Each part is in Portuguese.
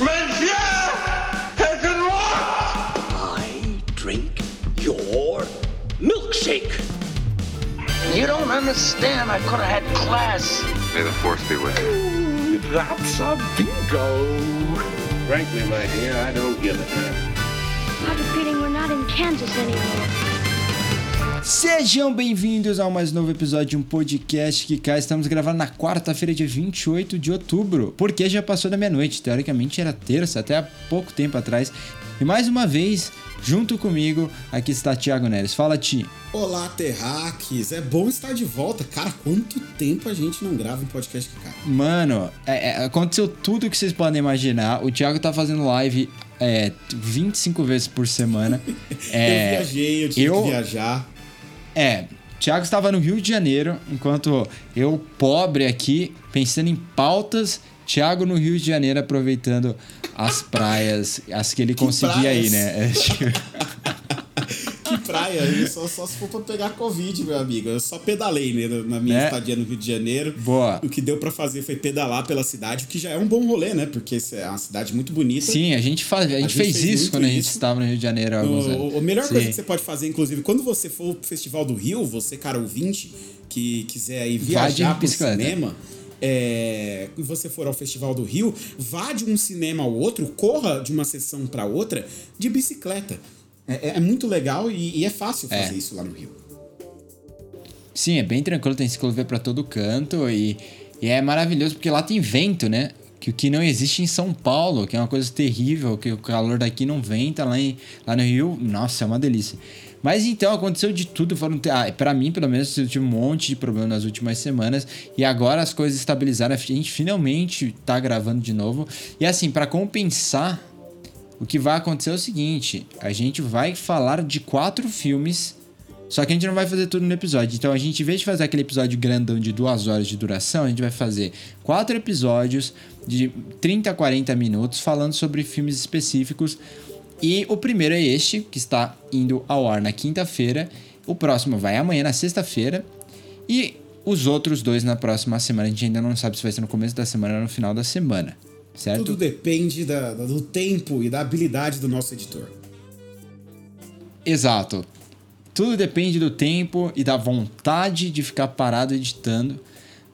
Monsieur has been lost! I drink your milkshake. You don't understand. I could have had class. May the force be with you. That's a bingo! Frankly, my dear, I don't give a damn. I have a feeling we're not in Kansas anymore. Sejam bem-vindos a mais novo episódio de um podcast que cá estamos gravando na quarta-feira, dia 28 de outubro, porque já passou da meia-noite, teoricamente era terça, até há pouco tempo atrás. E mais uma vez, junto comigo, aqui está Thiago Neres. Fala, Ti. Olá, Terraques! É bom estar de volta. Cara, quanto tempo a gente não grava um podcast aqui, cara? Mano, é- é- aconteceu tudo o que vocês podem imaginar. O Thiago tá fazendo live é, 25 vezes por semana. É, eu viajei, eu tive eu- que viajar. É, Thiago estava no Rio de Janeiro, enquanto eu, pobre aqui, pensando em pautas, Thiago no Rio de Janeiro aproveitando as praias, as que ele conseguia praias? aí, né? É, praia, só, só se for pra pegar Covid, meu amigo. Eu só pedalei né, na minha Né? estadia no Rio de Janeiro. Boa. O que deu pra fazer foi pedalar pela cidade, o que já é um bom rolê, né? Porque é uma cidade muito bonita. Sim, a gente, faz, a gente gente fez, fez isso quando a gente isso. estava no Rio de Janeiro há alguns. O, a melhor Sim. coisa que você pode fazer, inclusive, quando você for pro Festival do Rio, você, cara ouvinte, que quiser de viajar pro cinema, é, e você for ao Festival do Rio, vá de um cinema ao outro, corra de uma sessão para outra de bicicleta. É, é- é muito legal e, e é fácil fazer É. isso lá no Rio. Sim, é bem tranquilo, tem ciclovia pra todo canto e, e é maravilhoso porque lá tem vento, né? Que o que não existe em São Paulo, que é uma coisa terrível, que o calor daqui não venta lá, em, lá no Rio, nossa, é uma delícia. Mas então aconteceu de tudo, foram ah, para mim pelo menos eu tive um monte de problema nas últimas semanas e agora as coisas estabilizaram, a gente finalmente tá gravando de novo. E assim, pra compensar o que vai acontecer é o seguinte: a gente vai falar de quatro filmes, só que a gente não vai fazer tudo no episódio. Então a gente, em vez de fazer aquele episódio grandão de duas horas de duração, a gente vai fazer quatro episódios de 30 a 40 minutos falando sobre filmes específicos. E o primeiro é este, que está indo ao ar na quinta-feira. O próximo vai amanhã, na sexta-feira. E os outros dois na próxima semana. A gente ainda não sabe se vai ser no começo da semana ou no final da semana. Certo? Tudo depende da- do tempo e da habilidade do nosso editor. Exato. Tudo depende do tempo e da vontade de ficar parado editando,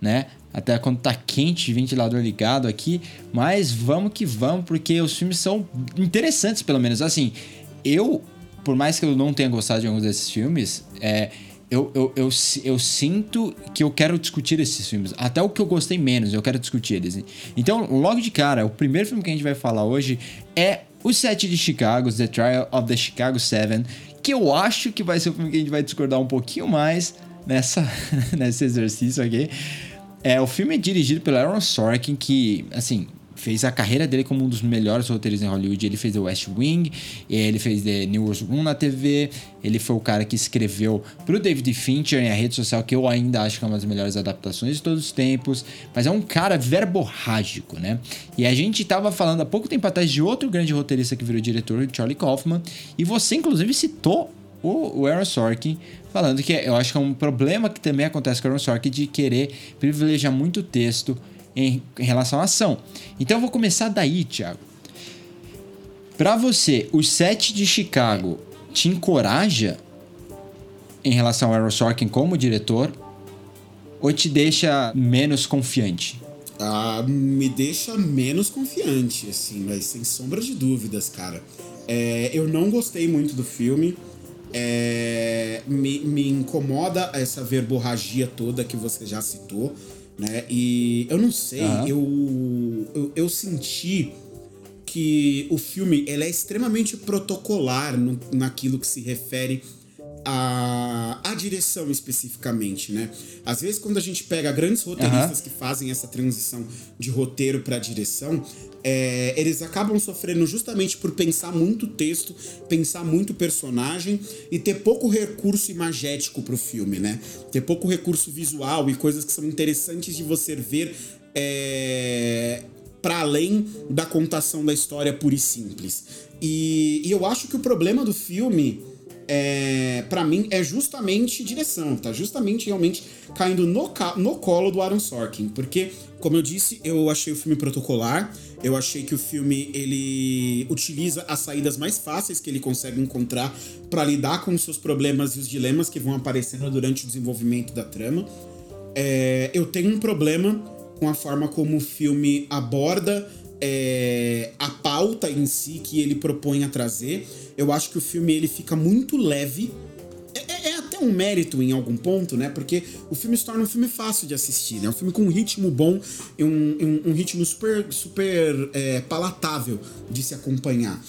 né? Até quando tá quente, ventilador ligado aqui. Mas vamos que vamos, porque os filmes são interessantes, pelo menos. Assim, eu, por mais que eu não tenha gostado de alguns desses filmes, é, eu, eu, eu, eu sinto que eu quero discutir esses filmes. Até o que eu gostei menos, eu quero discutir eles. Então, logo de cara, o primeiro filme que a gente vai falar hoje é O Sete de Chicago, The Trial of the Chicago Seven, que eu acho que vai ser o filme que a gente vai discordar um pouquinho mais nessa, nesse exercício aqui. É, o filme é dirigido pelo Aaron Sorkin, que, assim, fez a carreira dele como um dos melhores roteiristas em Hollywood. Ele fez The West Wing, ele fez The Newsroom na TV, ele foi o cara que escreveu pro David Fincher em A Rede Social, que eu ainda acho que é uma das melhores adaptações de todos os tempos. Mas é um cara verborrágico, né? E a gente tava falando há pouco tempo atrás de outro grande roteirista que virou diretor, Charlie Kaufman, e você, inclusive, citou o Aaron Sorkin, falando que eu acho que é um problema que também acontece com o Aaron Sorkin de querer privilegiar muito o texto em, em relação à ação. Então eu vou começar daí, Thiago. Pra você, o set de Chicago te encoraja em relação ao Aaron Sorkin como diretor ou te deixa menos confiante? Ah, me deixa menos confiante, assim, mas sem sombra de dúvidas, cara. É, eu não gostei muito do filme. É, me, me incomoda essa verborragia toda que você já citou, né? E eu não sei, Aham. eu, eu, eu senti que o filme ele é extremamente protocolar no, naquilo que se refere à, à direção especificamente, né? Às vezes quando a gente pega grandes roteiristas que fazem essa transição de roteiro para direção, é, eles acabam sofrendo justamente por pensar muito texto, pensar muito personagem e ter pouco recurso imagético pro filme, né? Ter pouco recurso visual e coisas que são interessantes de você ver é, para além da contação da história pura e simples. E, e eu acho que o problema do filme é, para mim, é justamente direção, tá? Justamente realmente caindo no, no colo do Aaron Sorkin. Porque, como eu disse, eu achei o filme protocolar. Eu achei que o filme ele utiliza as saídas mais fáceis que ele consegue encontrar para lidar com os seus problemas e os dilemas que vão aparecendo durante o desenvolvimento da trama. É, eu tenho um problema com a forma como o filme aborda é, a pauta em si que ele propõe a trazer. Eu acho que o filme ele fica muito leve. É, é, é, até um mérito em algum ponto, né? Porque o filme se torna um filme fácil de assistir, né? Um filme com um ritmo bom e um, um, um ritmo super, super é, palatável de se acompanhar.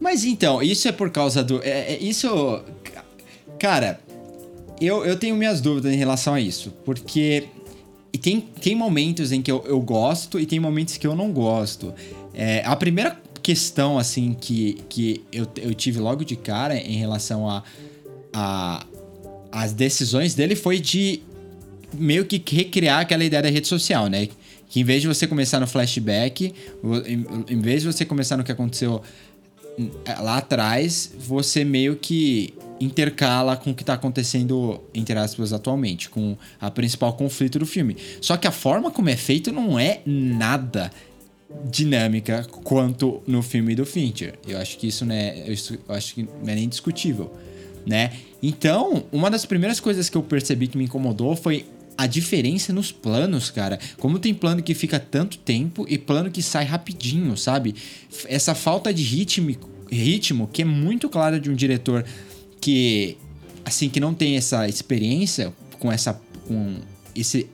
Mas então, isso é por causa do. É, é, isso. Cara, eu, eu tenho minhas dúvidas em relação a isso. Porque e tem, tem momentos em que eu, eu gosto e tem momentos que eu não gosto. É, a primeira questão, assim, que, que eu, eu tive logo de cara em relação a, a as decisões dele foi de meio que recriar aquela ideia da rede social, né? Que em vez de você começar no flashback, em vez de você começar no que aconteceu lá atrás, você meio que intercala com o que está acontecendo, entre aspas, atualmente, com a principal conflito do filme. Só que a forma como é feito não é nada dinâmica quanto no filme do Fincher. Eu acho que isso, né, eu acho que não é nem discutível, né? Então, uma das primeiras coisas que eu percebi que me incomodou foi a diferença nos planos, cara. Como tem plano que fica tanto tempo e plano que sai rapidinho, sabe? Essa falta de ritmo, ritmo que é muito claro de um diretor que assim que não tem essa experiência com essa com esse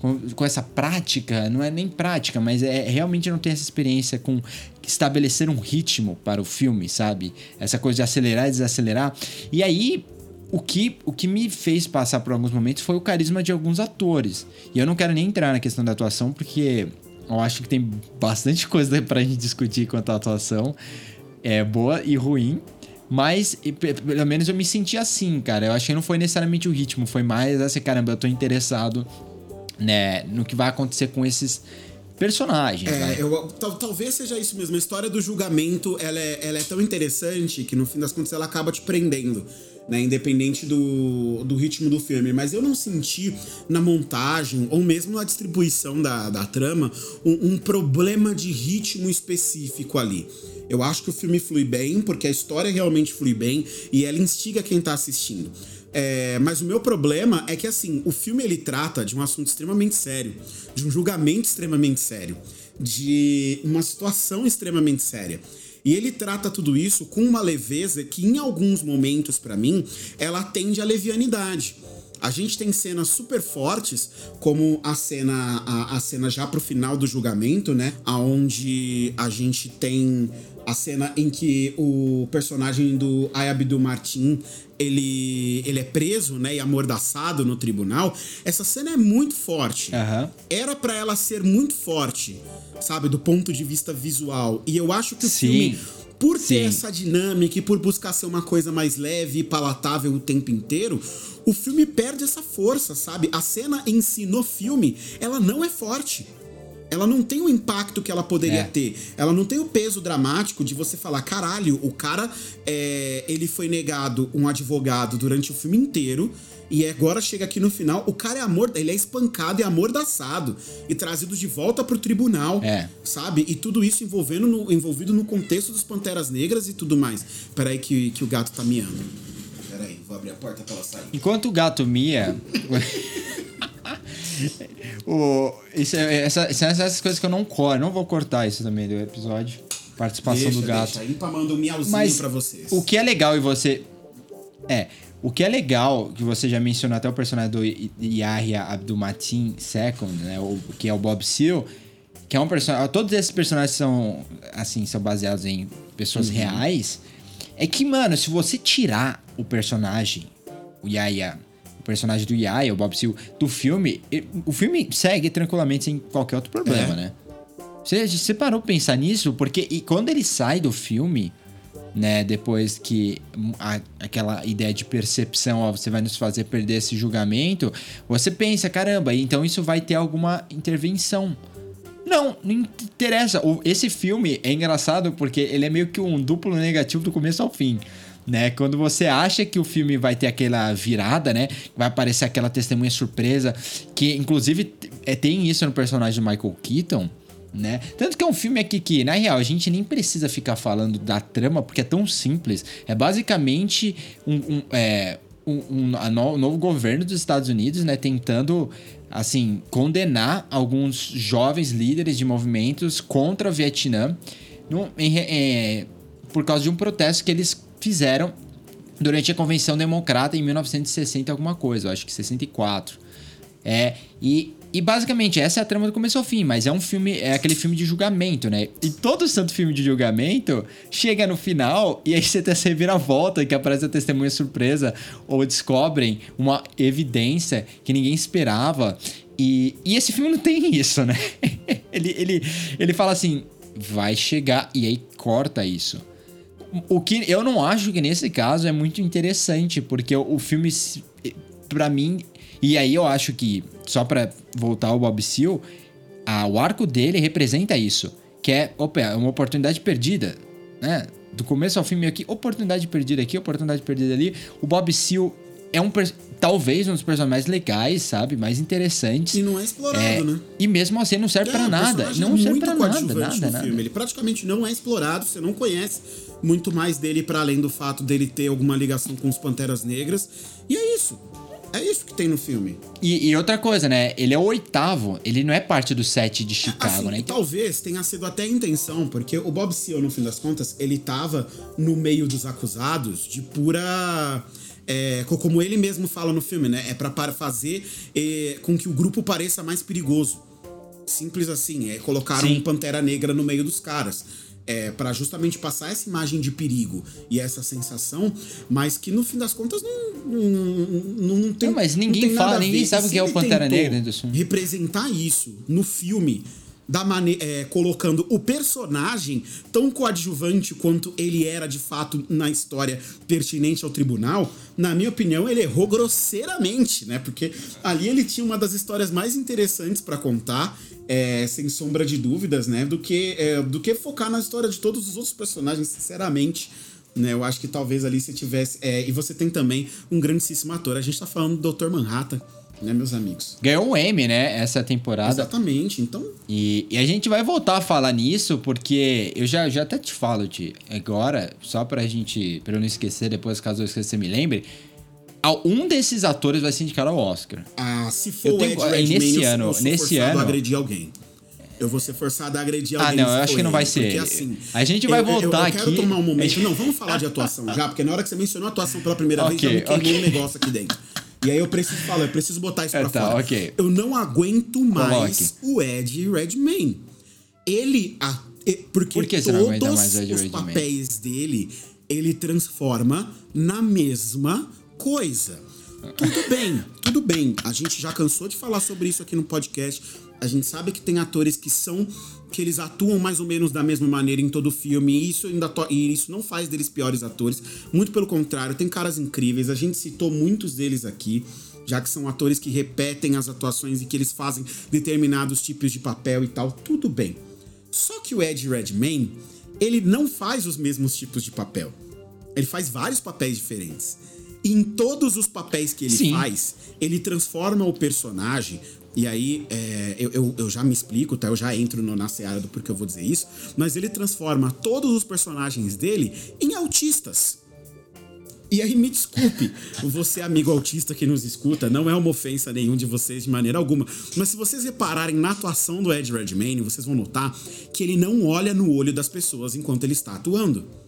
com, com, essa prática, não é nem prática, mas é realmente não tem essa experiência com estabelecer um ritmo para o filme, sabe? Essa coisa de acelerar e desacelerar. E aí, o que, o que me fez passar por alguns momentos foi o carisma de alguns atores. E eu não quero nem entrar na questão da atuação, porque eu acho que tem bastante coisa pra gente discutir quanto à atuação. É boa e ruim. Mas, pelo menos eu me senti assim, cara. Eu acho que não foi necessariamente o ritmo, foi mais assim, caramba, eu tô interessado, né, no que vai acontecer com esses personagens. É, né? eu, tal, talvez seja isso mesmo. A história do julgamento, ela é, ela é tão interessante que no fim das contas ela acaba te prendendo. Né, independente do, do ritmo do filme. Mas eu não senti na montagem ou mesmo na distribuição da, da trama um, um problema de ritmo específico ali. Eu acho que o filme flui bem, porque a história realmente flui bem e ela instiga quem tá assistindo. É, mas o meu problema é que, assim, o filme ele trata de um assunto extremamente sério, de um julgamento extremamente sério, de uma situação extremamente séria. E ele trata tudo isso com uma leveza que, em alguns momentos, para mim, ela atende à levianidade. A gente tem cenas super fortes, como a cena a, a cena já pro final do julgamento, né? Aonde a gente tem a cena em que o personagem do Ayabdu Martin ele, ele é preso, né, e amordaçado no tribunal. Essa cena é muito forte. Uhum. Era para ela ser muito forte, sabe, do ponto de vista visual. E eu acho que o Sim. filme por ter Sim. essa dinâmica e por buscar ser uma coisa mais leve e palatável o tempo inteiro, o filme perde essa força, sabe? A cena em si no filme, ela não é forte. Ela não tem o impacto que ela poderia É. ter. Ela não tem o peso dramático de você falar, caralho, o cara, é, ele foi negado um advogado durante o filme inteiro e agora chega aqui no final, o cara é amor, ele é espancado e amordaçado e trazido de volta pro tribunal, É. sabe? E tudo isso envolvendo no, envolvido no contexto dos Panteras Negras e tudo mais. Peraí que, que o gato tá miando. Peraí, vou abrir a porta pra ela sair. Enquanto o gato mia. o, isso é, essa, são essas coisas que eu não corto. Não vou cortar isso também do episódio. Participação Deixa, do gato. deixa. A Impa manda um miauzinho Mas pra vocês. o que é legal e você. É. O que é legal, que você já mencionou até o personagem do Yahya Abdul-Mateen II, né? O, que é o Bob Seal, que é um personagem. Todos esses personagens são, assim, são baseados em pessoas Uhum. reais. É que, mano, se você tirar o personagem, o Yahya, personagem do Yahya, o Bob Seal, do filme, ele- o filme segue tranquilamente sem qualquer outro problema, É. né? Você, você parou pra pensar nisso? Porque e quando ele sai do filme, né, depois que a- aquela ideia de percepção, ó, você vai nos fazer perder esse julgamento, você pensa, caramba, então isso vai ter alguma intervenção. Não, não interessa. Esse filme é engraçado porque ele é meio que um duplo negativo do começo ao fim. Né? Quando você acha que o filme vai ter aquela virada, né? Vai aparecer aquela testemunha surpresa, que inclusive é, tem isso no personagem do Michael Keaton, né? Tanto que é um filme aqui que, na real, a gente nem precisa ficar falando da trama, porque é tão simples. É basicamente um, um, é, um, um no, novo governo dos Estados Unidos, né? Tentando, assim, condenar alguns jovens líderes de movimentos contra o Vietnã no, em, é, por causa de um protesto que eles fizeram durante a Convenção Democrata em 1960 alguma coisa, eu acho que 64. É, e, e basicamente essa é a trama do começo ao fim, mas é um filme, é aquele filme de julgamento, né? E todo santo filme de julgamento chega no final e aí você tem essa reviravolta que aparece a testemunha surpresa ou descobrem uma evidência que ninguém esperava. E, e esse filme não tem isso, né? ele, ele, ele fala assim, vai chegar e aí corta isso. O que eu não acho que nesse caso é muito interessante, porque o, o filme, para mim, e aí eu acho que, só para voltar ao Bob Seal, a, o arco dele representa isso. Que é, opa, é uma oportunidade perdida, né? Do começo ao fim, meio que oportunidade perdida aqui, oportunidade perdida ali. O Bob Seal é um talvez um dos personagens mais legais, sabe? Mais interessantes. E não é explorado, é, né? E mesmo assim não serve É, para nada. Não é serve para nada, nada, nada. filme. Ele praticamente não é explorado, você não conhece muito mais dele para além do fato dele ter alguma ligação com os Panteras Negras. E é isso. É isso que tem no filme. E, e outra coisa, né? Ele é o oitavo, ele não é parte do set de Chicago, Assim, né? Então, talvez tenha sido até a intenção, porque o Bob Seale, no fim das contas, ele tava no meio dos acusados de pura. é, co- como ele mesmo fala no filme, né? É para fazer é, com que o grupo pareça mais perigoso. Simples assim, é colocaram Sim. um Pantera Negra no meio dos caras. É, para justamente passar essa imagem de perigo e essa sensação, mas que no fim das contas não, não, não tem. Não, mas ninguém nada fala, ninguém sabe o que é o Pantera Negra do filme. representar isso no filme da mane é, colocando o personagem tão coadjuvante quanto ele era de fato na história pertinente ao tribunal, na minha opinião, ele errou grosseiramente, né? Porque ali ele tinha uma das histórias mais interessantes pra contar, é, sem sombra de dúvidas, né? Do que, é, do que focar na história de todos os outros personagens, sinceramente. Né, eu acho que talvez ali se tivesse. é, e você tem também um grandíssimo ator. A gente tá falando do Dr. Manhattan, né, meus amigos? Ganhou um M, né? Essa temporada. Exatamente. Então, E, e a gente vai voltar a falar nisso, porque eu já, já até te falo, Ti, agora, só pra gente, pra eu não esquecer, depois caso eu esqueça, você me lembre, um desses atores vai ser indicado ao Oscar. ah, se for Eu o tenho- Ed é, Redmayne, nesse eu, ano- eu sou nesse ano- a agredir alguém. Eu vou ser forçado a agredir Ah, alguém. não, se eu acho que não ele, vai ser Porque assim. A gente vai eu- eu- voltar eu, quero aqui- tomar um momento. Não, vamos falar de atuação já, porque na hora que você mencionou a atuação pela primeira vez, Ok, já me queimou ok. um negócio aqui dentro. E aí eu preciso falar, eu preciso botar isso É, pra tá, fora. ok. Eu não aguento mais Coloque. o Ed Redmayne. Ele. a- e- porque Por que você não aguenta todos mais o Ed os papéis dele, ele transforma na mesma coisa. Tudo bem, tudo bem. A gente já cansou de falar sobre isso aqui no podcast. A gente sabe que tem atores que são que eles atuam mais ou menos da mesma maneira em todo o filme. E isso ainda e isso não faz deles piores atores. Muito pelo contrário, tem caras incríveis. A gente citou muitos deles aqui, já que são atores que repetem as atuações e que eles fazem determinados tipos de papel e tal. Tudo bem. Só que o Ed Redmayne, ele não faz os mesmos tipos de papel. Ele faz vários papéis diferentes. Em todos os papéis que ele Sim. faz, ele transforma o personagem. E aí, é, eu, eu, eu já me explico, tá? Eu já entro no, na seara do porquê eu vou dizer isso. Mas ele transforma todos os personagens dele em autistas. E aí, me desculpe, você amigo autista que nos escuta, não é uma ofensa nenhum de vocês de maneira alguma. Mas se vocês repararem na atuação do Ed Redmayne, vocês vão notar que ele não olha no olho das pessoas enquanto ele está atuando.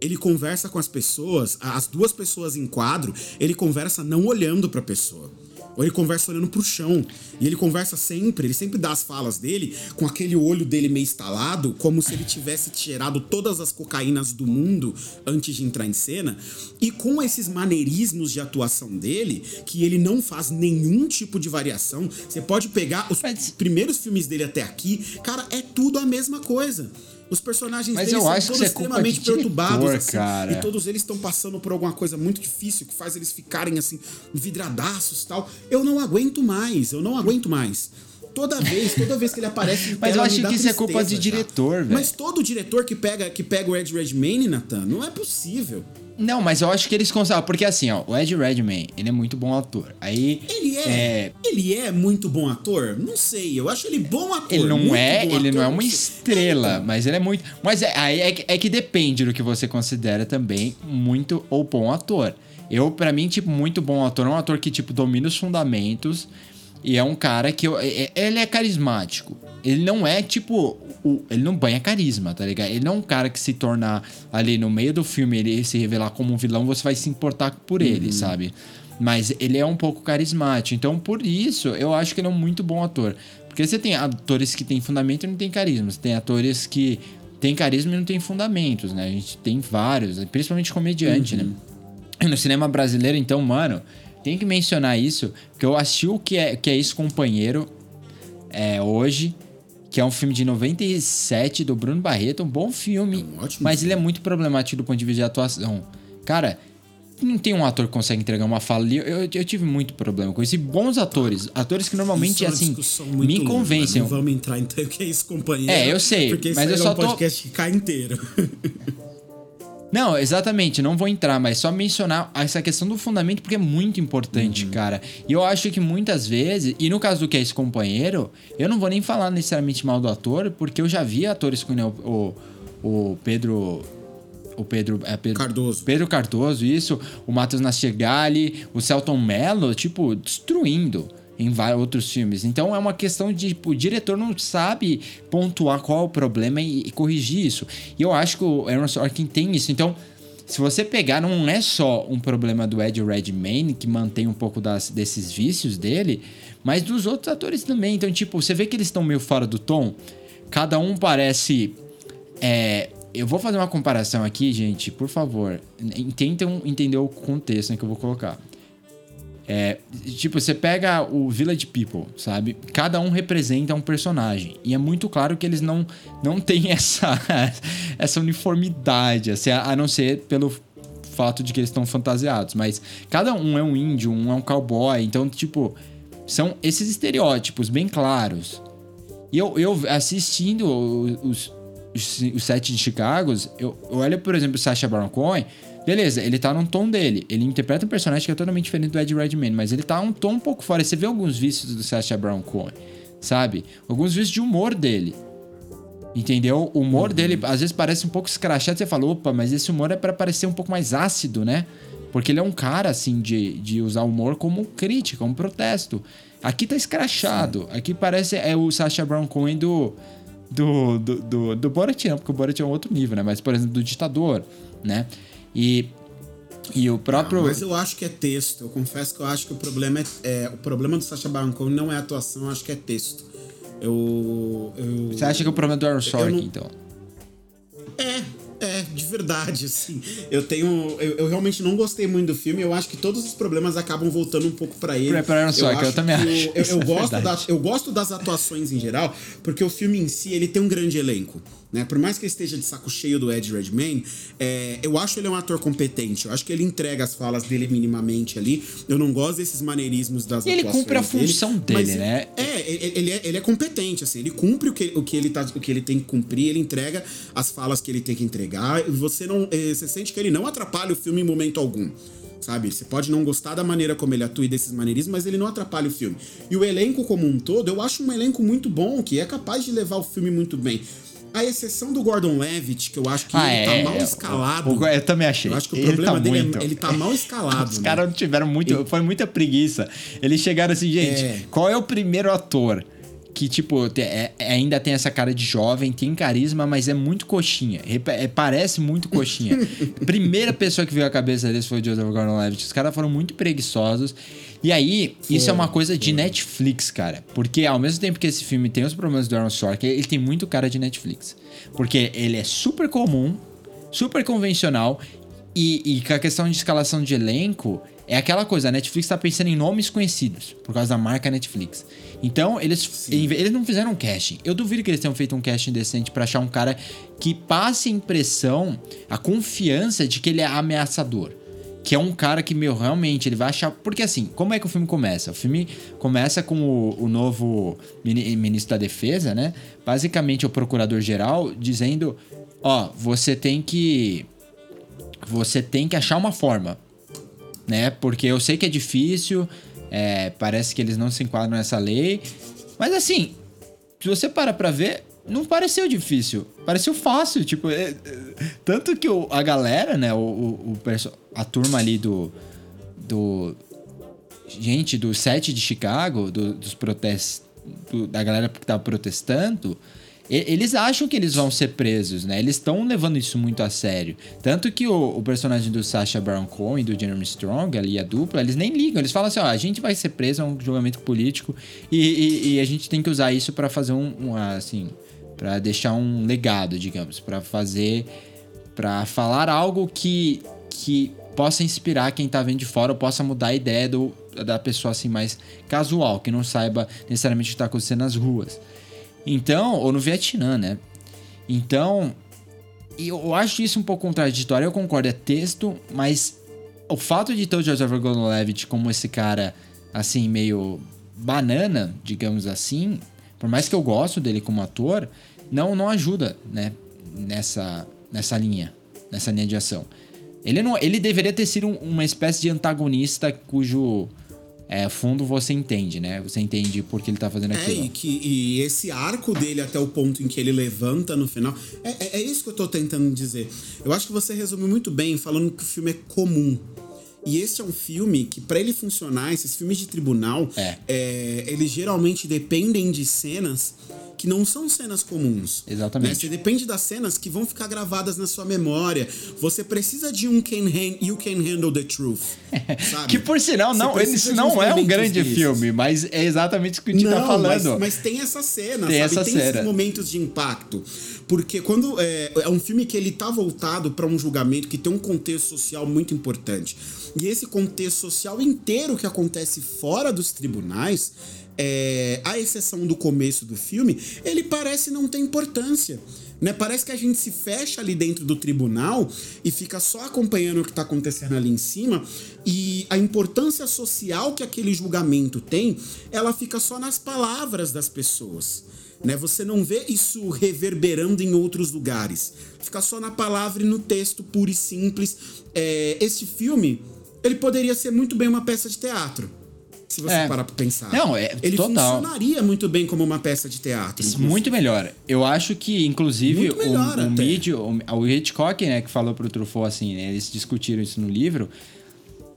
Ele conversa com as pessoas, as duas pessoas em quadro, ele conversa não olhando pra pessoa. Ou ele conversa olhando pro chão. E ele conversa sempre, ele sempre dá as falas dele com aquele olho dele meio estalado, como se ele tivesse tirado todas as cocaínas do mundo antes de entrar em cena. E com esses maneirismos de atuação dele, que ele não faz nenhum tipo de variação. Você pode pegar os primeiros filmes dele até aqui, cara, é tudo a mesma coisa. Os personagens Mas dele eu são todos é extremamente diretor, perturbados, assim, cara. e todos eles estão passando por alguma coisa muito difícil que faz eles ficarem assim, vidradaços e tal. Eu não aguento mais, eu não aguento mais. Toda vez, toda vez que ele aparece em Mas eu acho que isso é culpa tristeza de diretor, velho. Mas todo diretor que pega, que pega o Ed Redmayne, Nathan, não é possível. Não, mas eu acho que eles conseguem. Porque assim, ó, o Ed Redmayne, ele é muito bom ator. Aí. Ele é, Ele é muito bom ator? Não sei, eu acho ele bom ator. Ele não é, ele ator, não é uma estrela, É, mas ele é muito. Mas é, aí é, que- é que depende do que você considera também muito ou bom ator. Eu, pra mim, tipo, muito bom ator é um ator que, tipo, domina os fundamentos e é um cara que. Eu, é- é- ele é carismático. Ele não é, tipo. o- ele não banha carisma, tá ligado? Ele não é um cara que se tornar ali no meio do filme, ele se revelar como um vilão, você vai se importar por ele, sabe? Mas ele é um pouco carismático. Então, por isso, eu acho que ele é um muito bom ator. Porque você tem atores que têm fundamento e não têm carisma. Você tem atores que têm carisma e não têm fundamentos, né? A gente tem vários, principalmente comediante, né? No cinema brasileiro, então, mano, tem que mencionar isso, porque eu assisti o que é, que é isso, companheiro, é, hoje, que é um filme de 97 do Bruno Barreto, um bom filme, É um mas filme. ele é muito problemático do ponto de vista de atuação. Cara, não tem um ator que consegue entregar uma fala ali. Eu, eu, eu tive muito problema com isso. E bons atores, atores que normalmente, é assim, me longa, convencem. Não vamos entrar então que é isso, companheiro. É, eu sei, Porque mas eu é só um tô- podcast que cai inteiro. Não, exatamente, não vou entrar, mas só mencionar essa questão do fundamento, porque é muito importante, Uhum. cara. E eu acho que muitas vezes, e no caso do que é esse companheiro, eu não vou nem falar necessariamente mal do ator, porque eu já vi atores como o, o, o Pedro. O Pedro, é Pedro Cardoso. Pedro Cardoso, isso, o Matheus Nastegali, o Celton Mello, tipo, destruindo em vários outros filmes. Então é uma questão de, tipo, o diretor não sabe pontuar qual é o problema e, e corrigir isso. E eu acho que o Aaron Sorkin tem isso. Então, se você pegar, não é só um problema do Ed Redmayne, que mantém um pouco das, desses vícios dele, mas dos outros atores também. Então, tipo, você vê que eles estão meio fora do tom. Cada um parece. É, eu vou fazer uma comparação aqui, gente, por favor. Tentem entender o contexto né, que eu vou colocar. É, tipo, você pega o Village People, sabe? Cada um representa um personagem. E é muito claro que eles não, não têm essa, essa uniformidade, assim, a não ser pelo fato de que eles estão fantasiados. Mas cada um é um índio, um é um cowboy. Então, tipo, são esses estereótipos bem claros. E eu, eu assistindo os, os, os sete de Chicago, eu, eu olho, por exemplo, o Sacha Baron Cohen. Beleza, ele tá num tom dele. Ele interpreta um personagem que é totalmente diferente do Ed Redmayne, mas ele tá um tom um pouco fora. Você vê alguns vícios do Sacha Baron Cohen, sabe? Alguns vícios de humor dele. Entendeu? O humor dele às vezes parece um pouco escrachado. Você fala, opa, mas esse humor é pra parecer um pouco mais ácido, né? Porque ele é um cara, assim, de, de usar o humor como crítica, como protesto. Aqui tá escrachado. Aqui parece é o Sacha Baron Cohen do. Do, do, do, do Borat, não, porque o Borat é um outro nível, né? Mas, por exemplo, do ditador, né? E. E o próprio. Mas eu acho que é texto. Eu confesso que eu acho que o problema é, é- o problema do Sacha Baron Cohen não é atuação, eu acho que é texto. Eu, eu Você acha que o problema é do Aaron Sorkin, não- então? É, é, de verdade, assim. Eu tenho. Eu, eu realmente não gostei muito do filme. Eu acho que todos os problemas acabam voltando um pouco pra ele. Pra- pra Aaron Sorkin, eu acho também acho. Eu, eu é gosto da, eu gosto das atuações em geral, porque o filme em si ele tem um grande elenco. Né? Por mais que ele esteja de saco cheio do Ed Redmayne, é, eu acho ele um ator competente. Eu acho que ele entrega as falas dele minimamente ali. Eu não gosto desses maneirismos das E ele cumpre a função dele, mas né? É, ele, ele é, ele é competente, assim. Ele cumpre o que, o, que ele tá, o que ele tem que cumprir, ele entrega as falas que ele tem que entregar. Você não. eh, Você sente que ele não atrapalha o filme em momento algum. Sabe? Você pode não gostar da maneira como ele atua e desses maneirismos, mas ele não atrapalha o filme. E o elenco como um todo, eu acho um elenco muito bom, que é capaz de levar o filme muito bem. A exceção do Gordon Levitt, que eu acho que Ah, ele é, tá mal é, escalado. o- o- eu também achei. Eu acho que o Ele problema tá dele muito. é ele tá mal escalado. Os né? caras tiveram muito. Foi muita preguiça. Eles chegaram assim, gente, É. qual é o primeiro ator que, tipo, é- é- ainda tem essa cara de jovem, tem carisma, mas é muito coxinha. É- parece muito coxinha. Primeira pessoa que veio à cabeça deles foi o Joseph Gordon-Levitt. Os caras foram muito preguiçosos. E aí, isso é uma coisa de Netflix, cara. Porque ao mesmo tempo que esse filme tem os problemas do Aaron Sorkin, ele tem muito cara de Netflix. Porque ele é super comum, super convencional e, e com a questão de escalação de elenco, é aquela coisa, a Netflix tá pensando em nomes conhecidos, por causa da marca Netflix. Então, eles, eles não fizeram um casting. Eu duvido que eles tenham feito um casting decente pra achar um cara que passe a impressão, a confiança de que ele é ameaçador. que é um cara que, meu, realmente, ele vai achar. Porque assim, como é que o filme começa? O filme começa com o, o novo mini- ministro da Defesa, né? Basicamente, o procurador-geral dizendo: Ó, você tem que. Você tem que achar uma forma, né? Porque eu sei que é difícil, é, parece que eles não se enquadram nessa lei, mas assim, se você para pra ver, não pareceu difícil, pareceu fácil, tipo, é- é- tanto que o- a galera, né, o, o- o a turma ali do, do, gente, do set de Chicago, do- dos protestos, do- da galera que tava protestando, eles acham que eles vão ser presos, né? Eles estão levando isso muito a sério. Tanto que o, o personagem do Sacha Baron Cohen e do Jeremy Strong, ali a dupla, eles nem ligam. Eles falam assim, ó, a gente vai ser preso, é um julgamento político e, e- e a gente tem que usar isso pra fazer um, um, assim, Pra deixar um legado, digamos, Pra fazer, Pra falar algo que que possa inspirar quem tá vendo de fora ou possa mudar a ideia do, da pessoa assim mais casual, que não saiba necessariamente o que tá acontecendo nas ruas. Então, ou no Vietnã, né? Então, eu acho isso um pouco contraditório. Eu concordo, é texto, mas o fato de ter o Joseph Gordon-Levitt como esse cara, assim, meio banana, digamos assim, por mais que eu gosto dele como ator, não, não ajuda, né? Nessa, nessa linha, nessa linha de ação. Ele, não, ele deveria ter sido um- uma espécie de antagonista cujo é, fundo você entende, né? Você entende por que ele tá fazendo É, aquilo. e, que, e esse arco dele até o ponto em que ele levanta no final. É, é, é isso que eu tô tentando dizer. Eu acho que você resumiu muito bem falando que o filme é comum. E esse é um filme que, pra ele funcionar, esses filmes de tribunal, É. é, eles geralmente dependem de cenas que não são cenas comuns. Exatamente. Né? Você depende das cenas que vão ficar gravadas na sua memória. Você precisa de um can You Can Handle the Truth. sabe? Que por sinal, não, esse não é um grande desses. filme, mas é exatamente isso que a gente tá falando. Mas, mas tem essa cena, Tem sabe? essa tem cena. esses momentos de impacto. Porque quando é, é um filme que ele tá voltado para um julgamento que tem um contexto social muito importante. E esse contexto social inteiro que acontece fora dos tribunais, é, à exceção do começo do filme, ele parece não ter importância. Né? Parece que a gente se fecha ali dentro do tribunal e fica só acompanhando o que está acontecendo ali em cima e a importância social que aquele julgamento tem, ela fica só nas palavras das pessoas. Né? Você não vê isso reverberando em outros lugares. Fica só na palavra e no texto puro e simples. É, este filme, ele poderia ser muito bem uma peça de teatro. Se você É. parar pra pensar. Não, é Ele total. funcionaria muito bem como uma peça de teatro. inclusive. Muito melhor. Eu acho que, inclusive, o, o. Mid, o, o Hitchcock, né, que falou pro Truffaut assim, né, eles discutiram isso no livro,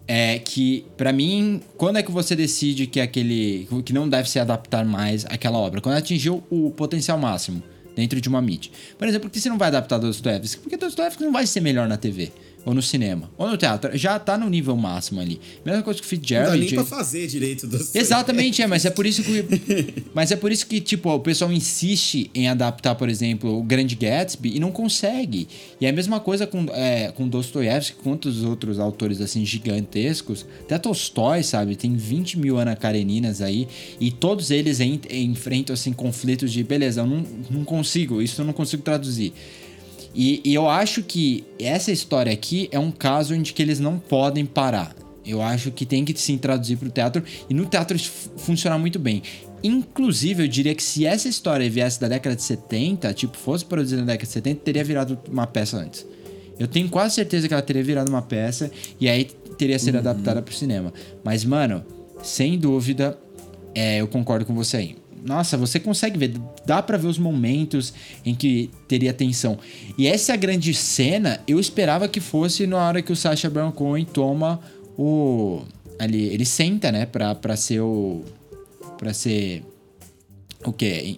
é que, pra mim, quando é que você decide que aquele. que não deve se adaptar mais àquela obra? Quando atingiu o potencial máximo dentro de uma mídia. Por exemplo, por que você não vai adaptar Dostoevsky? Porque Dostoevsky não vai ser melhor na TV. Ou no cinema, ou no teatro, já tá no nível máximo ali. Mesma coisa que o Não dá Fitzgerald. nem pra fazer direito das Exatamente, é, mas é por isso que. Mas é por isso que, tipo, o pessoal insiste em adaptar, por exemplo, o Grande Gatsby e não consegue. E é a mesma coisa com, é, com Dostoiévski, com os outros autores assim gigantescos. Até Tolstói, sabe? Tem 20 mil Ana Kareninas aí. E todos eles en- enfrentam assim, conflitos de beleza, eu não, não consigo, isso eu não consigo traduzir. E, e eu acho que essa história aqui é um caso onde que eles não podem parar. Eu acho que tem que sim traduzir para o teatro e no teatro funcionar muito bem. Inclusive, eu diria que se essa história viesse da década de 70, tipo, fosse produzida na década de 70, teria virado uma peça antes. Eu tenho quase certeza que ela teria virado uma peça e aí teria sido adaptada para o cinema. Mas, mano, sem dúvida, é, eu concordo com você aí. Nossa, você consegue ver, dá pra ver os momentos em que teria tensão. E essa grande cena, eu esperava que fosse na hora que o Sacha Baron Cohen toma o ali, ele senta, né, pra, pra ser o pra ser o quê?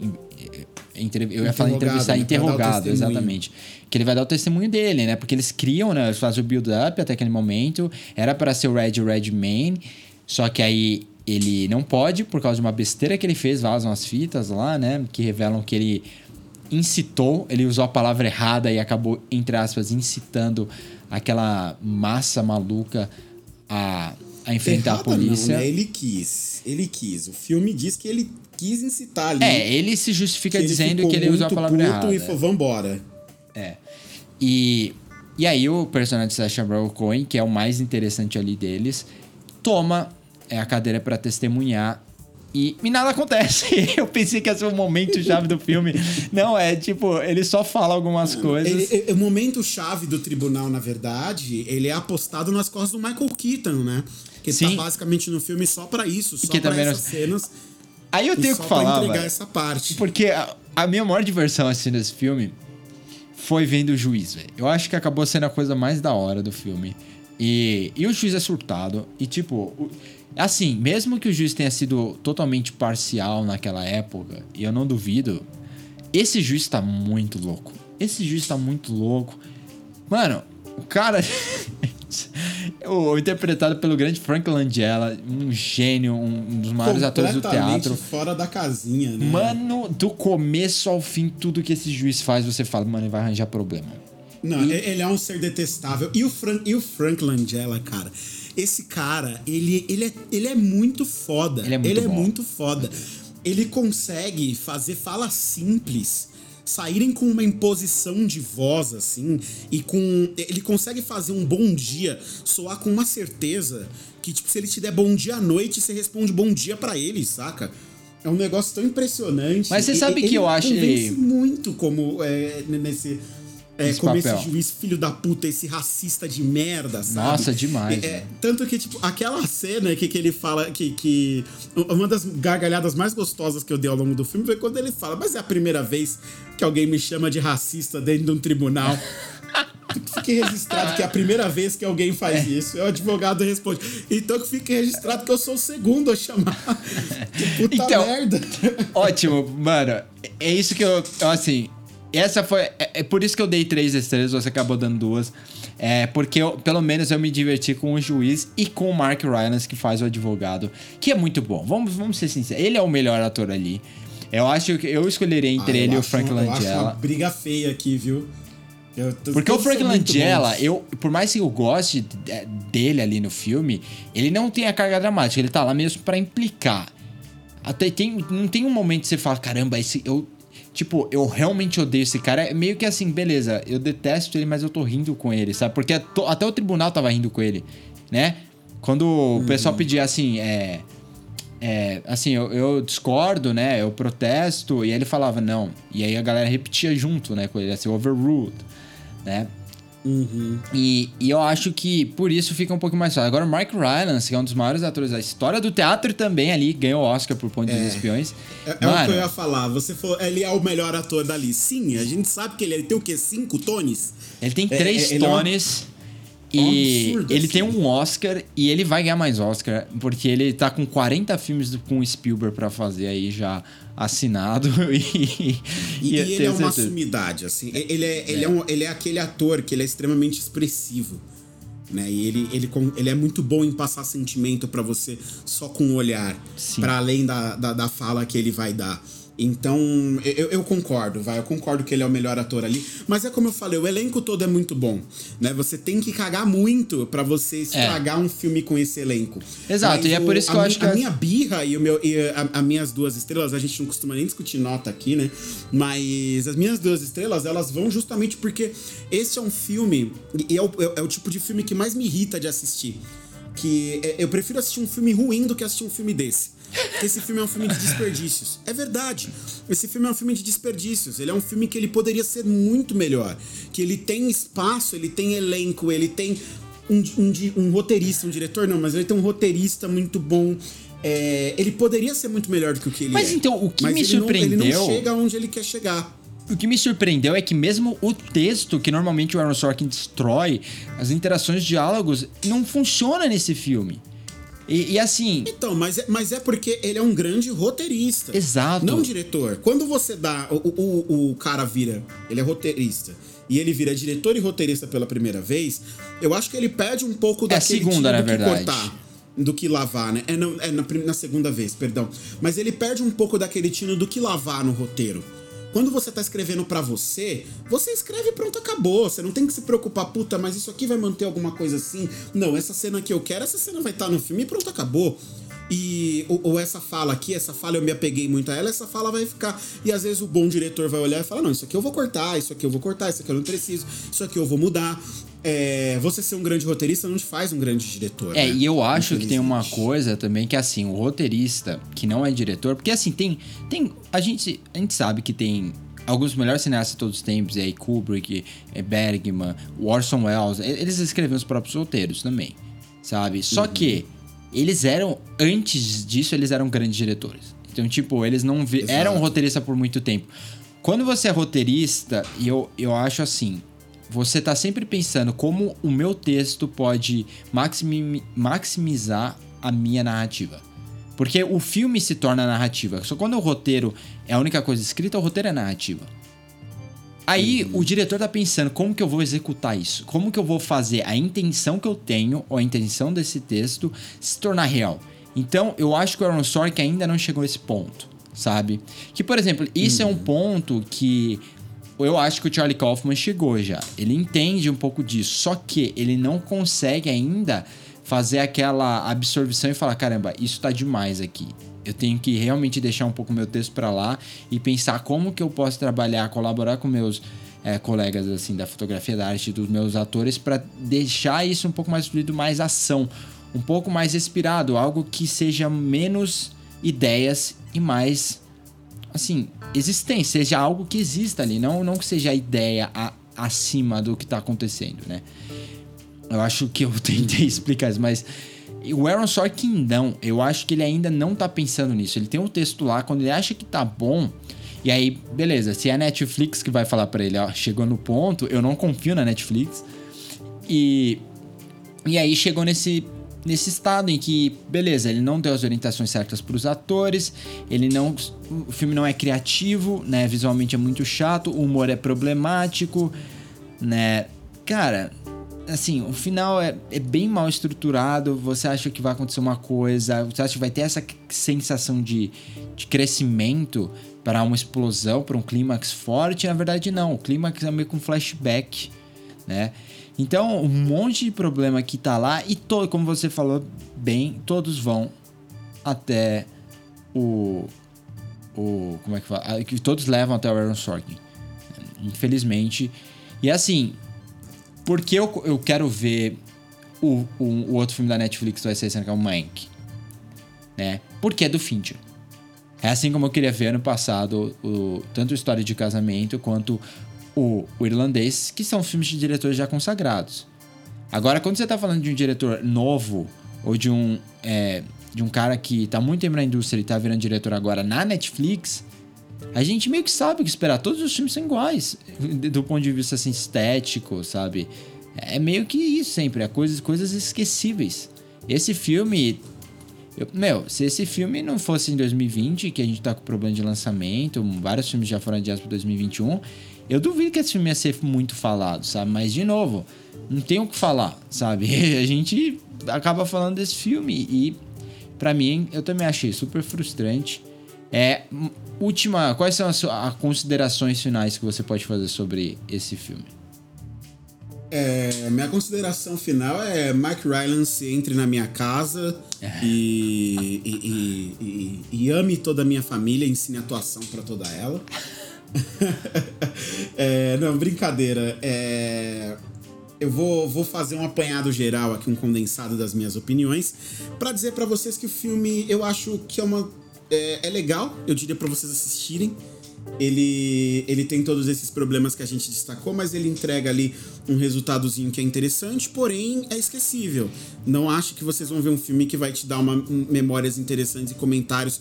Entre- eu ia falar entrevistar, né? Interrogado, exatamente. Que ele vai dar o testemunho dele, né? Porque eles criam, né? Eles fazem o build-up até aquele momento. Era para ser o Red Redmayne, só que aí ele não pode, por causa de uma besteira que ele fez, vazam as fitas lá, né? Que revelam que ele incitou, ele usou a palavra errada e acabou, entre aspas, incitando aquela massa maluca a, a enfrentar a polícia. Não, né? Ele quis. Ele quis. O filme diz que ele quis incitar ali. É, ele se justifica que dizendo que ele usou a palavra puto errada. e falou, vambora. É. E E aí o personagem de Sacha Baron Cohen, que é o mais interessante ali deles, toma é, a cadeira para testemunhar e, e, nada acontece. Eu pensei que ia ser o momento chave do filme. Não, é tipo, ele só fala algumas coisas. Ele, o momento chave do tribunal, na verdade, ele é apostado nas costas do Michael Keaton, né? Que Sim. tá basicamente no filme só para isso, só pra essas não... cenas. Aí eu tenho que falar. véio, essa parte. Porque a, a, minha maior diversão assim nesse filme foi vendo o juiz, velho. Eu acho que acabou sendo a coisa mais da hora do filme. E, e o juiz é surtado. E tipo. Assim, mesmo que o juiz tenha sido totalmente parcial naquela época, e eu não duvido, esse juiz tá muito louco. Esse juiz tá muito louco. Mano, o cara. o, interpretado pelo grande Frank Langella, um gênio, um, dos maiores atores do teatro. fora da casinha, né? Mano, do começo ao fim, tudo que esse juiz faz, você fala, mano, ele vai arranjar problema. Não, e... ele é um ser detestável. E o Frank, e o Frank Langella, cara esse cara, ele, ele, é, ele é muito foda. Ele é muito, ele é muito foda. Ele consegue fazer fala simples saírem com uma imposição de voz assim e com ele consegue fazer um bom dia soar com uma certeza que tipo se ele te der bom dia à noite você responde bom dia para ele saca é um negócio tão impressionante mas você sabe que eu acho ele muito como é, nesse é, esse como papel. esse juiz filho da puta, esse racista de merda, sabe? Nossa, demais. É, tanto que, tipo, aquela cena que, que ele fala que, que. Uma das gargalhadas mais gostosas que eu dei ao longo do filme foi quando ele fala, mas é a primeira vez que alguém me chama de racista dentro de um tribunal. que fique registrado que é a primeira vez que alguém faz é. isso. O advogado responde. Então que fique registrado que eu sou o segundo a chamar. que puta então, merda. Ótimo, mano. É isso que eu. Assim, essa foi. É, é, por isso que eu dei três estrelas, você acabou dando duas. É, porque eu, pelo menos eu me diverti com o juiz e com o Mark Rylance, que faz o advogado, que é muito bom. Vamos, vamos ser sinceros, ele é o melhor ator ali. Eu acho que eu escolheria entre ah, ele e o Frank Langella. Eu acho uma briga feia aqui, viu? Tô, porque o Frank Langella, eu, por mais que eu goste dele ali no filme, ele não tem a carga dramática, ele tá lá mesmo para implicar. Até tem, não tem um momento que você fala, caramba, esse, eu tipo, eu realmente odeio esse cara. É meio que assim, beleza, eu detesto ele, mas eu tô rindo com ele, sabe? Porque até o tribunal tava rindo com ele, né? Quando uhum. o pessoal pedia assim, é. É, assim, eu, eu, discordo, né? Eu protesto. E aí ele falava, não. E aí a galera repetia junto, né? Com ele, assim, overruled, né? Uhum. E, e, eu acho que por isso fica um pouco mais fácil. Agora, o Mark Rylance, que é um dos maiores atores da história do teatro também ali, ganhou o Oscar por Ponte é. dos Espiões. É, é o que eu ia falar. Você falou, ele é o melhor ator dali. Sim, a gente sabe que ele, ele tem o quê? Cinco tones? Ele tem é, três é, tones. E absurdo, ele assim. tem um Oscar e ele vai ganhar mais Oscar, porque ele tá com 40 filmes com Spielberg para fazer aí já assinado. E, e, e ele é uma certeza. sumidade, assim. Ele é, ele, é. é um, ele é aquele ator que ele é extremamente expressivo. Né? E ele, ele, ele é muito bom em passar sentimento para você só com o olhar, para além da, da, da fala que ele vai dar. Então, eu, eu, concordo, vai. Eu concordo que ele é o melhor ator ali. Mas é como eu falei, o elenco todo é muito bom. Né? Você tem que cagar muito para você estragar é. um filme com esse elenco. Exato, Mas e é por isso que eu acho que. A minha birra e, o meu, e as minhas duas estrelas, a gente não costuma nem discutir nota aqui, né? Mas as minhas duas estrelas, elas vão justamente porque esse é um filme. E é o, é o tipo de filme que mais me irrita de assistir. Que é, eu prefiro assistir um filme ruim do que assistir um filme desse esse filme é um filme de desperdícios. É verdade. Esse filme é um filme de desperdícios. Ele é um filme que ele poderia ser muito melhor. Que ele tem espaço, ele tem elenco, ele tem um, um, um roteirista, um diretor não, mas ele tem um roteirista muito bom. É, ele poderia ser muito melhor do que o que ele mas é. Mas então, o que mas me ele surpreendeu. Não, ele não chega onde ele quer chegar. O que me surpreendeu é que mesmo o texto que normalmente o Aaron Sorkin destrói, as interações, diálogos, não funciona nesse filme. E, e, assim. Então, mas é, mas é porque ele é um grande roteirista. Exato. Não diretor. Quando você dá. O, o, o cara vira. Ele é roteirista. E ele vira diretor e roteirista pela primeira vez. Eu acho que ele perde um pouco é daquele segunda, na do verdade. que cortar. Do que lavar, né? É, não, é na, na segunda vez, perdão. Mas ele perde um pouco daquele tino do que lavar no roteiro. Quando você tá escrevendo para você, você escreve e pronto, acabou. Você não tem que se preocupar, puta, mas isso aqui vai manter alguma coisa assim. Não, essa cena que eu quero, essa cena vai estar tá no filme e pronto, acabou. E ou, ou, essa fala aqui, essa fala eu me apeguei muito a ela, essa fala vai ficar. E às vezes o bom diretor vai olhar e falar: não, isso aqui eu vou cortar, isso aqui eu vou cortar, isso aqui eu não preciso, isso aqui eu vou mudar. É, você ser um grande roteirista não te faz um grande diretor. É, né? e eu acho que tem uma coisa também que assim, o roteirista que não é diretor, porque assim, tem. tem a, gente, a gente sabe que tem alguns melhores cineastas de todos os tempos, aí Kubrick, é, Bergman, Orson Welles, eles escreviam os próprios roteiros também, sabe? Só uhum. que eles eram, antes disso, eles eram grandes diretores. Então, tipo, eles não vi, eram roteiristas por muito tempo. Quando você é roteirista, e eu, eu acho assim, você tá sempre pensando como o meu texto pode maximizar a minha narrativa. Porque o filme se torna narrativa. Só quando o roteiro é a única coisa escrita, o roteiro é narrativa. Aí uhum. o diretor tá pensando como que eu vou executar isso? Como que eu vou fazer a intenção que eu tenho, ou a intenção desse texto, se tornar real? Então, eu acho que o Aaron Sorkin ainda não chegou a esse ponto, sabe? Que, por exemplo, isso uhum. é um uhum. ponto que eu acho que o Charlie Kaufman chegou já. Ele entende um pouco disso, só que ele não consegue ainda fazer aquela absorção e falar: caramba, isso tá demais aqui. Eu tenho que realmente deixar um pouco meu texto para lá e pensar como que eu posso trabalhar, colaborar com meus é, colegas assim da fotografia da arte dos meus atores para deixar isso um pouco mais fluido, mais ação, um pouco mais respirado, algo que seja menos ideias e mais assim, existência, seja algo que exista ali, não, não que seja a ideia a, acima do que está acontecendo, né? Eu acho que eu tentei explicar isso, mas o Aaron Sorkin não. Eu acho que ele ainda não tá pensando nisso. Ele tem um texto lá, quando ele acha que tá bom, e aí, beleza, se é a Netflix que vai falar para ele, ó, chegou no ponto, eu não confio na Netflix. E e aí chegou nesse nesse estado em que, beleza, ele não deu as orientações certas para os atores, ele não, o filme não é criativo, né? Visualmente é muito chato, o humor é problemático, né? Cara, assim, o final é, é bem mal estruturado, você acha que vai acontecer uma coisa, você acha que vai ter essa sensação de, de crescimento para uma explosão, para um clímax forte, na verdade não, o clímax é meio com um flashback, né? Então, um monte de problema que tá lá e todo, como você falou bem, todos vão até o o como é que fala? Que todos levam até o Aaron Sorkin. Infelizmente. E assim, porque eu, eu quero ver o, o, o outro filme da Netflix vai ser que é o Mank, né? Porque é do Fincher. É assim como eu queria ver ano passado o, tanto História de Casamento quanto o, o Irlandês, que são filmes de diretores já consagrados. Agora, quando você tá falando de um diretor novo, ou de um, é, de um cara que tá muito tempo na indústria e tá virando diretor agora na Netflix, a gente meio que sabe o que esperar. Todos os filmes são iguais, do ponto de vista assim, estético, sabe? É meio que isso sempre, é coisas, coisas esquecíveis. Esse filme. Eu, meu, se esse filme não fosse em 2020, que a gente tá com problema de lançamento, vários filmes já foram adiados para 2021, eu duvido que esse filme ia ser muito falado, sabe? Mas, de novo, não tem o que falar, sabe? A gente acaba falando desse filme e, para mim, eu também achei super frustrante. É, última, quais são as, as considerações finais que você pode fazer sobre esse filme? É, minha consideração final é Mike Rylance entre na minha casa é. e, e, e, e, ame toda a minha família, ensine atuação para toda ela. é, não, brincadeira. É, eu vou, vou fazer um apanhado geral aqui, um condensado das minhas opiniões, para dizer para vocês que o filme eu acho que é uma é, é legal, eu diria para vocês assistirem. Ele, ele tem todos esses problemas que a gente destacou, mas ele entrega ali um resultadozinho que é interessante, porém é esquecível. Não acho que vocês vão ver um filme que vai te dar uma, um, memórias interessantes e comentários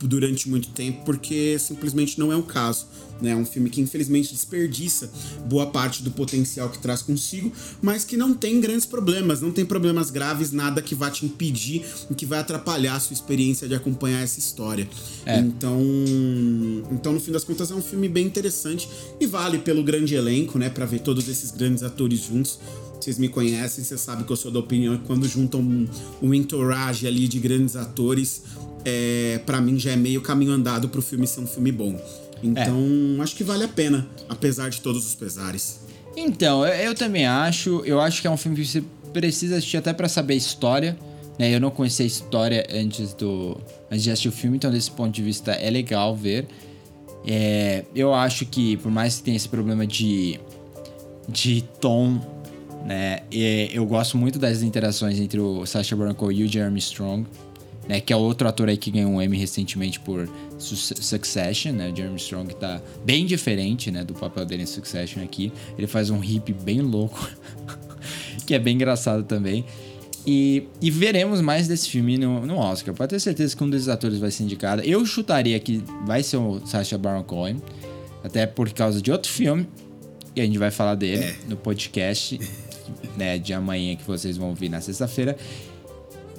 durante muito tempo, porque simplesmente não é o caso. Né? É um filme que infelizmente desperdiça boa parte do potencial que traz consigo, mas que não tem grandes problemas, não tem problemas graves, nada que vá te impedir, que vai atrapalhar a sua experiência de acompanhar essa história. É. Então, então, no fim das contas, é um filme bem interessante e vale pelo grande elenco, né? para ver todos esses grandes atores juntos vocês me conhecem, vocês sabem que eu sou da opinião que quando juntam um, um entourage ali de grandes atores, é, para mim já é meio caminho andado pro filme ser um filme bom. Então, é. acho que vale a pena, apesar de todos os pesares. Então, eu, eu também acho. Eu acho que é um filme que você precisa assistir até para saber a história, Né? Eu não conhecia a história antes do antes de assistir o filme, então desse ponto de vista é legal ver. É, eu acho que por mais que tenha esse problema de de tom, né? E eu gosto muito das interações entre o Sacha Baron Cohen e o Jeremy Strong, né? Que é outro ator aí que ganhou um Emmy recentemente por Succession, né? O Jeremy Strong tá bem diferente, né? Do papel dele em Succession aqui. Ele faz um hip bem louco, que é bem engraçado também. E, e, veremos mais desse filme no, no, Oscar. Pode ter certeza que um desses atores vai ser indicado. Eu chutaria que vai ser o Sacha Baron Cohen, até por causa de outro filme, e a gente vai falar dele é. no podcast né, de amanhã que vocês vão ouvir na sexta-feira.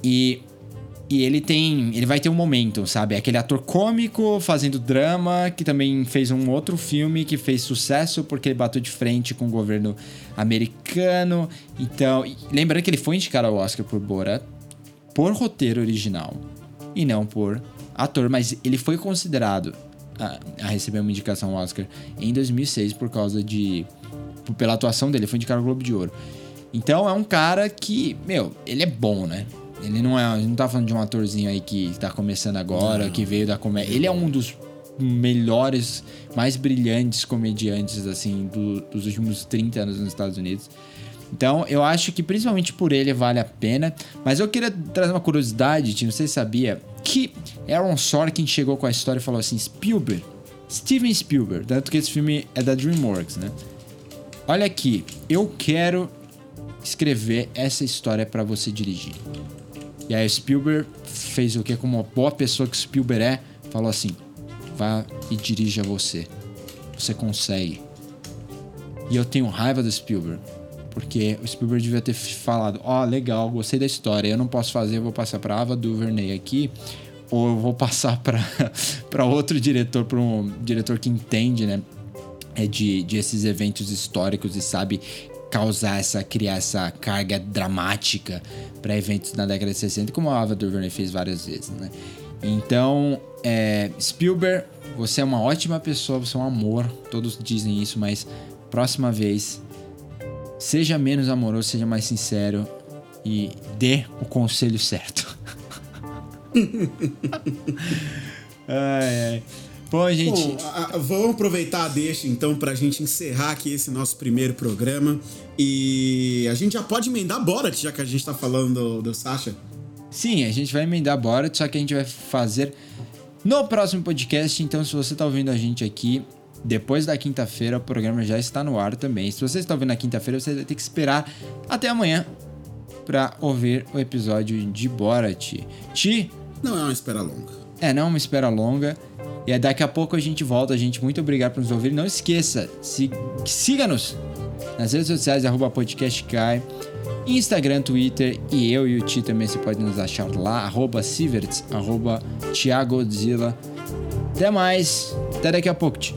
E e ele tem. Ele vai ter um momento, sabe? Aquele ator cômico fazendo drama, que também fez um outro filme que fez sucesso porque ele bateu de frente com o governo americano. Então. Lembrando que ele foi indicado ao Oscar por Borat por roteiro original e não por ator, mas ele foi considerado a, a receber uma indicação ao Oscar em 2006 por causa de. pela atuação dele, foi indicado ao Globo de Ouro. Então é um cara que, meu, ele é bom, né? Ele não é. A gente não tá falando de um atorzinho aí que tá começando agora, não. que veio da comédia. Ele é um dos melhores, mais brilhantes comediantes, assim, do, dos últimos 30 anos nos Estados Unidos. Então, eu acho que principalmente por ele vale a pena. Mas eu queria trazer uma curiosidade, não sei se sabia, que Aaron Sorkin chegou com a história e falou assim: Spielberg, Steven Spielberg, tanto que esse filme é da DreamWorks, né? Olha aqui, eu quero escrever essa história para você dirigir. E aí Spielberg fez o que? Como uma boa pessoa que Spielberg é, falou assim: vá e dirija você. Você consegue. E eu tenho raiva do Spielberg. Porque o Spielberg devia ter falado: Ó, oh, legal, gostei da história. Eu não posso fazer, eu vou passar pra Ava DuVernay aqui. Ou eu vou passar para outro diretor, para um diretor que entende, né? É de, de esses eventos históricos e sabe causar essa, criar essa carga dramática para eventos na década de 60, como a Ava DuVernay fez várias vezes, né? Então, é, Spielberg, você é uma ótima pessoa, você é um amor, todos dizem isso, mas próxima vez, seja menos amoroso, seja mais sincero e dê o conselho certo. ai, ai. Bom, gente. Bom, a, a, vamos aproveitar a deixa então pra gente encerrar aqui esse nosso primeiro programa. E a gente já pode emendar Borat, já que a gente tá falando do, do Sasha. Sim, a gente vai emendar Borat, só que a gente vai fazer no próximo podcast. Então, se você tá ouvindo a gente aqui, depois da quinta-feira, o programa já está no ar também. Se você está ouvindo na quinta-feira, você vai ter que esperar até amanhã para ouvir o episódio de Borat. Ti? Não é uma espera longa. É, não é uma espera longa. E daqui a pouco a gente volta, gente. Muito obrigado por nos ouvir. Não esqueça, siga-nos nas redes sociais, arroba podcastcai, Instagram, Twitter e eu e o Ti também você pode nos achar lá, arroba Siverts, arroba Thiagodzilla. Até mais, até daqui a pouco, Ti.